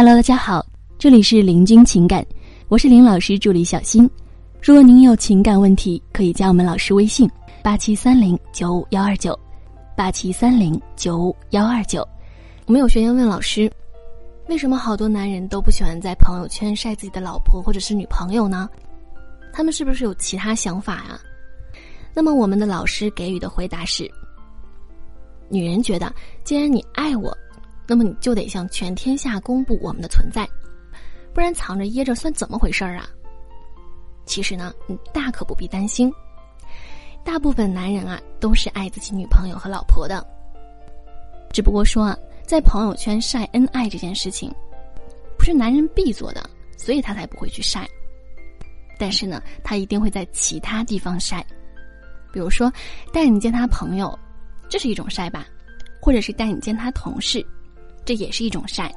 Hello，大家好，这里是林君情感，我是林老师助理小新。如果您有情感问题，可以加我们老师微信：八七三零九五幺二九，八七三零九五幺二九。我们有学员问老师，为什么好多男人都不喜欢在朋友圈晒自己的老婆或者是女朋友呢？他们是不是有其他想法呀？那么我们的老师给予的回答是：女人觉得，既然你爱我。那么你就得向全天下公布我们的存在，不然藏着掖着算怎么回事儿啊？其实呢，你大可不必担心。大部分男人啊，都是爱自己女朋友和老婆的，只不过说啊，在朋友圈晒恩爱这件事情，不是男人必做的，所以他才不会去晒。但是呢，他一定会在其他地方晒，比如说带你见他朋友，这是一种晒吧，或者是带你见他同事。这也是一种晒。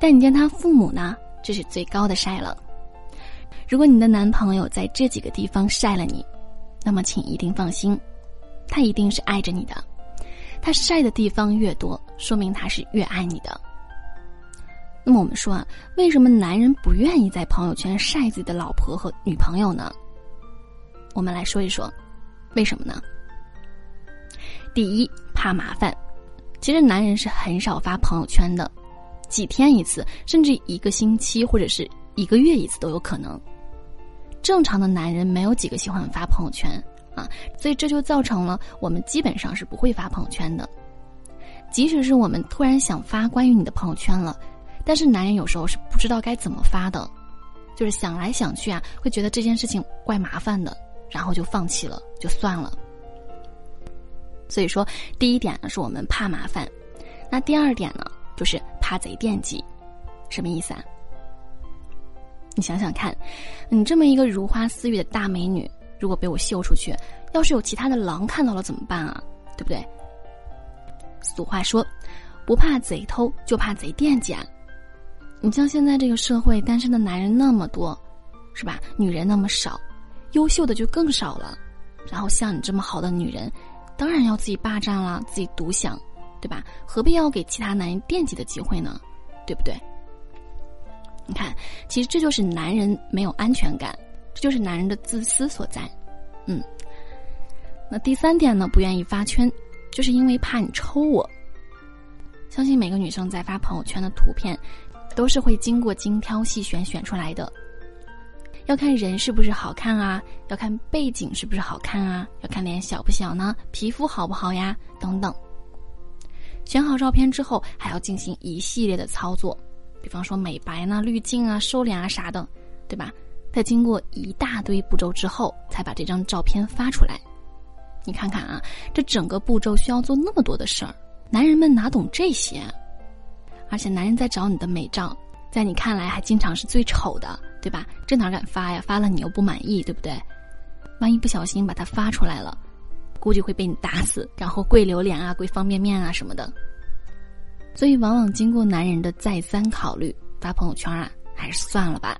但你见他父母呢，这是最高的晒了。如果你的男朋友在这几个地方晒了你，那么请一定放心，他一定是爱着你的。他晒的地方越多，说明他是越爱你的。那么我们说啊，为什么男人不愿意在朋友圈晒自己的老婆和女朋友呢？我们来说一说，为什么呢？第一，怕麻烦。其实男人是很少发朋友圈的，几天一次，甚至一个星期或者是一个月一次都有可能。正常的男人没有几个喜欢发朋友圈啊，所以这就造成了我们基本上是不会发朋友圈的。即使是我们突然想发关于你的朋友圈了，但是男人有时候是不知道该怎么发的，就是想来想去啊，会觉得这件事情怪麻烦的，然后就放弃了，就算了。所以说，第一点呢是我们怕麻烦，那第二点呢就是怕贼惦记，什么意思啊？你想想看，你这么一个如花似玉的大美女，如果被我秀出去，要是有其他的狼看到了怎么办啊？对不对？俗话说，不怕贼偷，就怕贼惦记啊！你像现在这个社会，单身的男人那么多，是吧？女人那么少，优秀的就更少了。然后像你这么好的女人。当然要自己霸占了，自己独享，对吧？何必要给其他男人惦记的机会呢？对不对？你看，其实这就是男人没有安全感，这就是男人的自私所在。嗯，那第三点呢，不愿意发圈，就是因为怕你抽我。相信每个女生在发朋友圈的图片，都是会经过精挑细选选出来的。要看人是不是好看啊，要看背景是不是好看啊，要看脸小不小呢，皮肤好不好呀，等等。选好照片之后，还要进行一系列的操作，比方说美白呢、滤镜啊、收敛啊啥的，对吧？在经过一大堆步骤之后，才把这张照片发出来。你看看啊，这整个步骤需要做那么多的事儿，男人们哪懂这些？而且男人在找你的美照，在你看来还经常是最丑的。对吧？这哪敢发呀？发了你又不满意，对不对？万一不小心把它发出来了，估计会被你打死，然后跪榴莲啊、跪方便面啊什么的。所以，往往经过男人的再三考虑，发朋友圈啊，还是算了吧。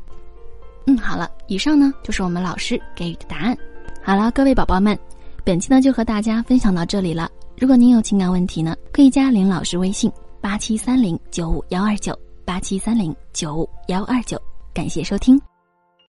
嗯，好了，以上呢就是我们老师给予的答案。好了，各位宝宝们，本期呢就和大家分享到这里了。如果您有情感问题呢，可以加林老师微信：八七三零九五幺二九八七三零九五幺二九。感谢收听。